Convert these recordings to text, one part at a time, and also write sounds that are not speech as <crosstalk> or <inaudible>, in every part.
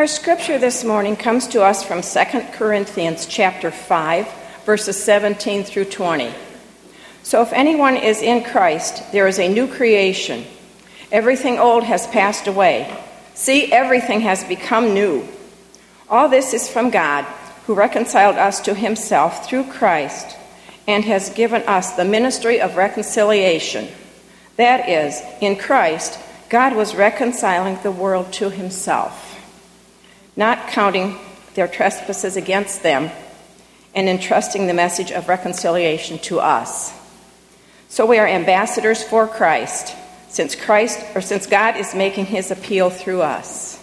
Our scripture this morning comes to us from 2 Corinthians chapter 5, verses 17 through 20. So if anyone is in Christ, there is a new creation. Everything old has passed away. See, everything has become new. All this is from God, who reconciled us to himself through Christ and has given us the ministry of reconciliation. That is, in Christ, God was reconciling the world to himself not counting their trespasses against them, and entrusting the message of reconciliation to us. So we are ambassadors for Christ, since Christ or since God is making his appeal through us.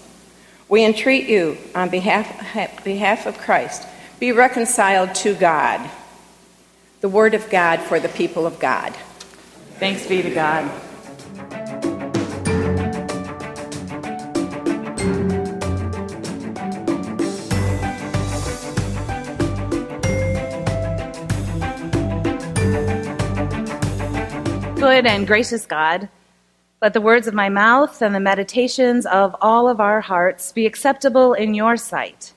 We entreat you on behalf, behalf of Christ, be reconciled to God. The word of God for the people of God. Thanks be to God. good and gracious God, let the words of my mouth and the meditations of all of our hearts be acceptable in your sight.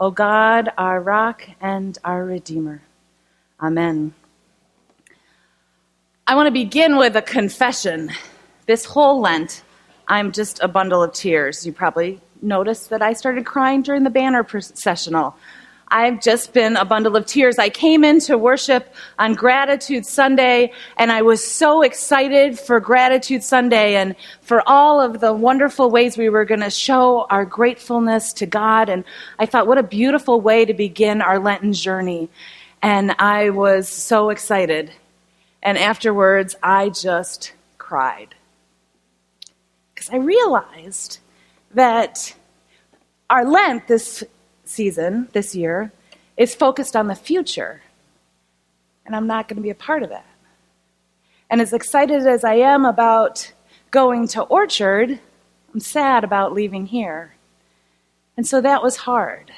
O God, our rock and our redeemer. Amen. I want to begin with a confession. This whole Lent, I'm just a bundle of tears. You probably noticed that I started crying during the banner processional. I've just been a bundle of tears. I came into worship on Gratitude Sunday and I was so excited for Gratitude Sunday and for all of the wonderful ways we were going to show our gratefulness to God. And I thought, what a beautiful way to begin our Lenten journey. And I was so excited. And afterwards, I just cried. Because I realized that our Lent this season this year is focused on the future. And I'm not going to be a part of that. And as excited as I am about going to Orchard, I'm sad about leaving here. And so that was hard.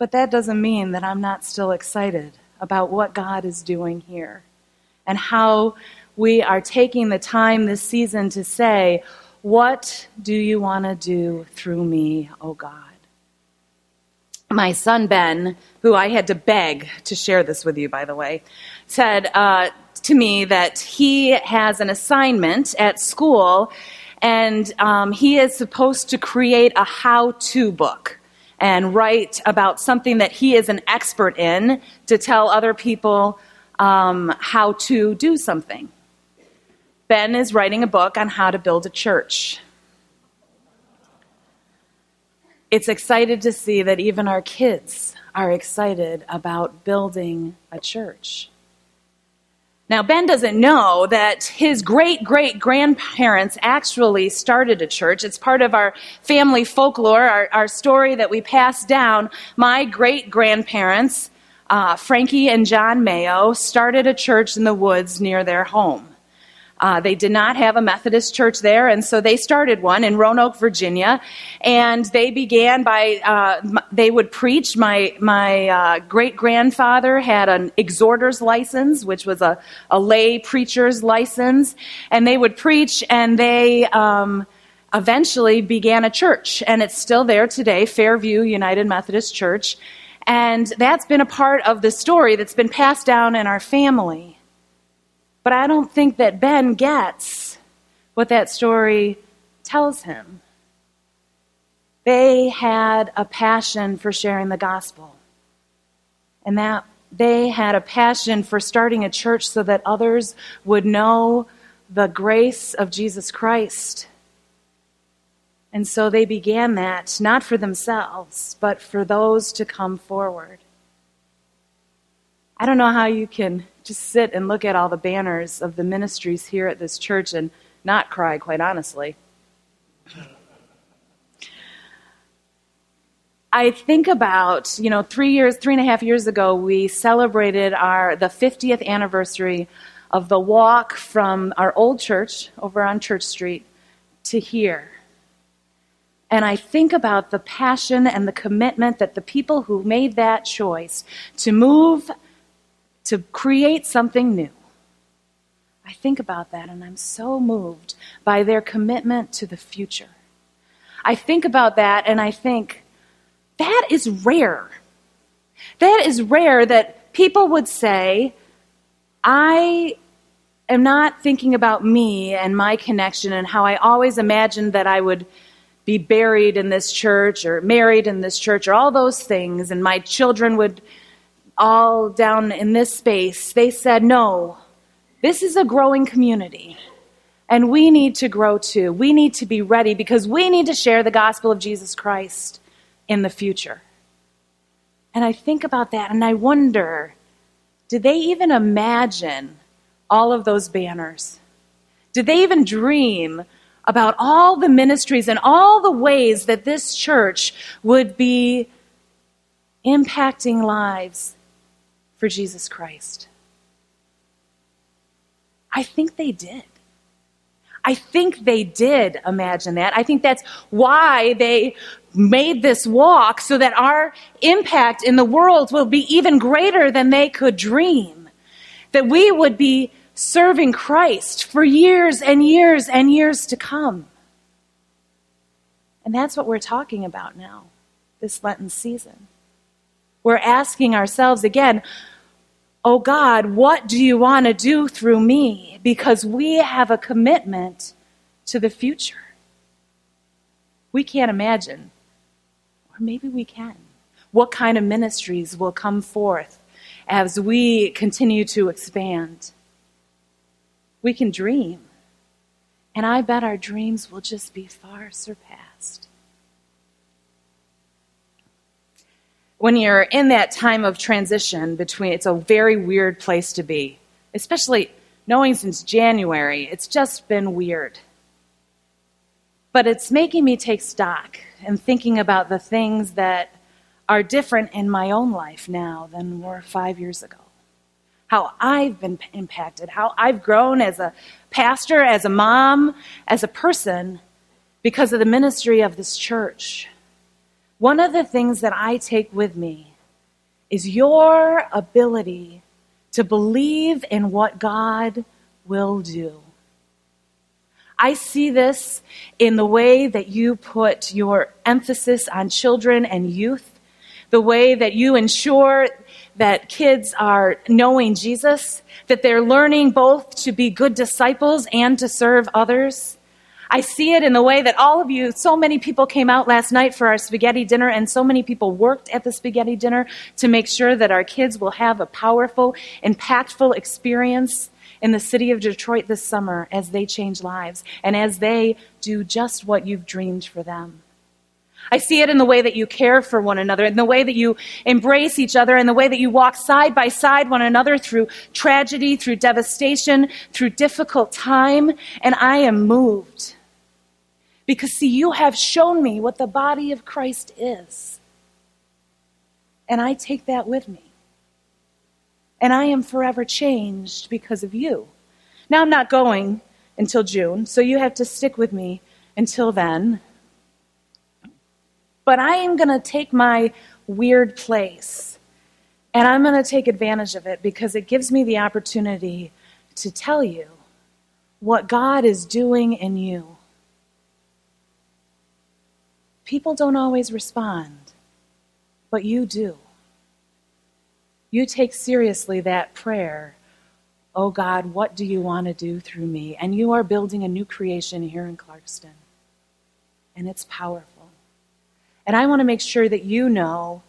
But that doesn't mean that I'm not still excited about what God is doing here and how we are taking the time this season to say, what do you want to do through me, O oh God? My son Ben, who I had to beg to share this with you, by the way, said uh, to me that he has an assignment at school and um, he is supposed to create a how to book and write about something that he is an expert in to tell other people um, how to do something. Ben is writing a book on how to build a church. It's excited to see that even our kids are excited about building a church. Now, Ben doesn't know that his great great grandparents actually started a church. It's part of our family folklore, our, our story that we pass down. My great grandparents, uh, Frankie and John Mayo, started a church in the woods near their home. Uh, they did not have a Methodist church there, and so they started one in Roanoke, Virginia. And they began by uh, they would preach. My my uh, great grandfather had an exhorter's license, which was a, a lay preacher's license, and they would preach. And they um, eventually began a church, and it's still there today, Fairview United Methodist Church. And that's been a part of the story that's been passed down in our family. But I don't think that Ben gets what that story tells him. They had a passion for sharing the gospel. And that they had a passion for starting a church so that others would know the grace of Jesus Christ. And so they began that, not for themselves, but for those to come forward. I don't know how you can just sit and look at all the banners of the ministries here at this church and not cry, quite honestly. I think about, you know, three years, three and a half years ago, we celebrated our the 50th anniversary of the walk from our old church over on Church Street to here. And I think about the passion and the commitment that the people who made that choice to move to create something new. I think about that and I'm so moved by their commitment to the future. I think about that and I think that is rare. That is rare that people would say, I am not thinking about me and my connection and how I always imagined that I would be buried in this church or married in this church or all those things and my children would all down in this space. They said, no, this is a growing community. And we need to grow too. We need to be ready because we need to share the gospel of Jesus Christ in the future. And I think about that and I wonder did they even imagine all of those banners? Did they even dream about all the ministries and all the ways that this church would be impacting lives for Jesus Christ? I think they did. I think they did imagine that. I think that's why they made this walk so that our impact in the world will be even greater than they could dream. That we would be serving Christ for years and years and years to come. And that's what we're talking about now, this Lenten season. We're asking ourselves again, oh God, what do you want to do through me? Because we have a commitment to the future. We can't imagine, or maybe we can, what kind of ministries will come forth as we continue to expand. We can dream, and I bet our dreams will just be far surpassed. When you're in that time of transition between, it's a very weird place to be, especially knowing since January, it's just been weird. But it's making me take stock and thinking about the things that are different in my own life now than were five years ago. How I've been impacted, how I've grown as a pastor, as a mom, as a person because of the ministry of this church. One of the things that I take with me is your ability to believe in what God will do. I see this in the way that you put your emphasis on children and youth, the way that you ensure that kids are knowing Jesus, that they're learning both to be good disciples and to serve others. I see it in the way that all of you, so many people came out last night for our spaghetti dinner, and so many people worked at the spaghetti dinner to make sure that our kids will have a powerful, impactful experience in the city of Detroit this summer as they change lives and as they do just what you've dreamed for them. I see it in the way that you care for one another, in the way that you embrace each other, in the way that you walk side by side one another through tragedy, through devastation, through difficult time, and I am moved. Because, see, you have shown me what the body of Christ is. And I take that with me. And I am forever changed because of you. Now, I'm not going until June, so you have to stick with me until then. But I am going to take my weird place and I'm going to take advantage of it because it gives me the opportunity to tell you what God is doing in you People don't always respond, but you do. You take seriously that prayer, Oh God, what do you want to do through me? And you are building a new creation here in Clarkston. And it's powerful. And I want to make sure that you know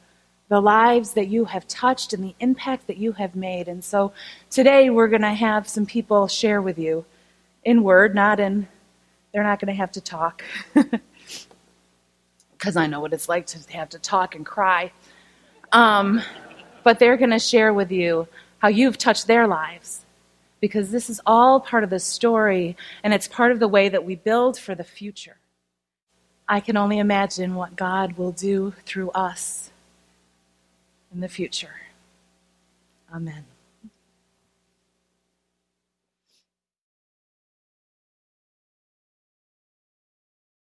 the lives that you have touched and the impact that you have made. And so today we're going to have some people share with you in word, not in, they're not going to have to talk. <laughs> because I know what it's like to have to talk and cry. Um, but they're going to share with you how you've touched their lives because this is all part of the story and it's part of the way that we build for the future. I can only imagine what God will do through us in the future. Amen.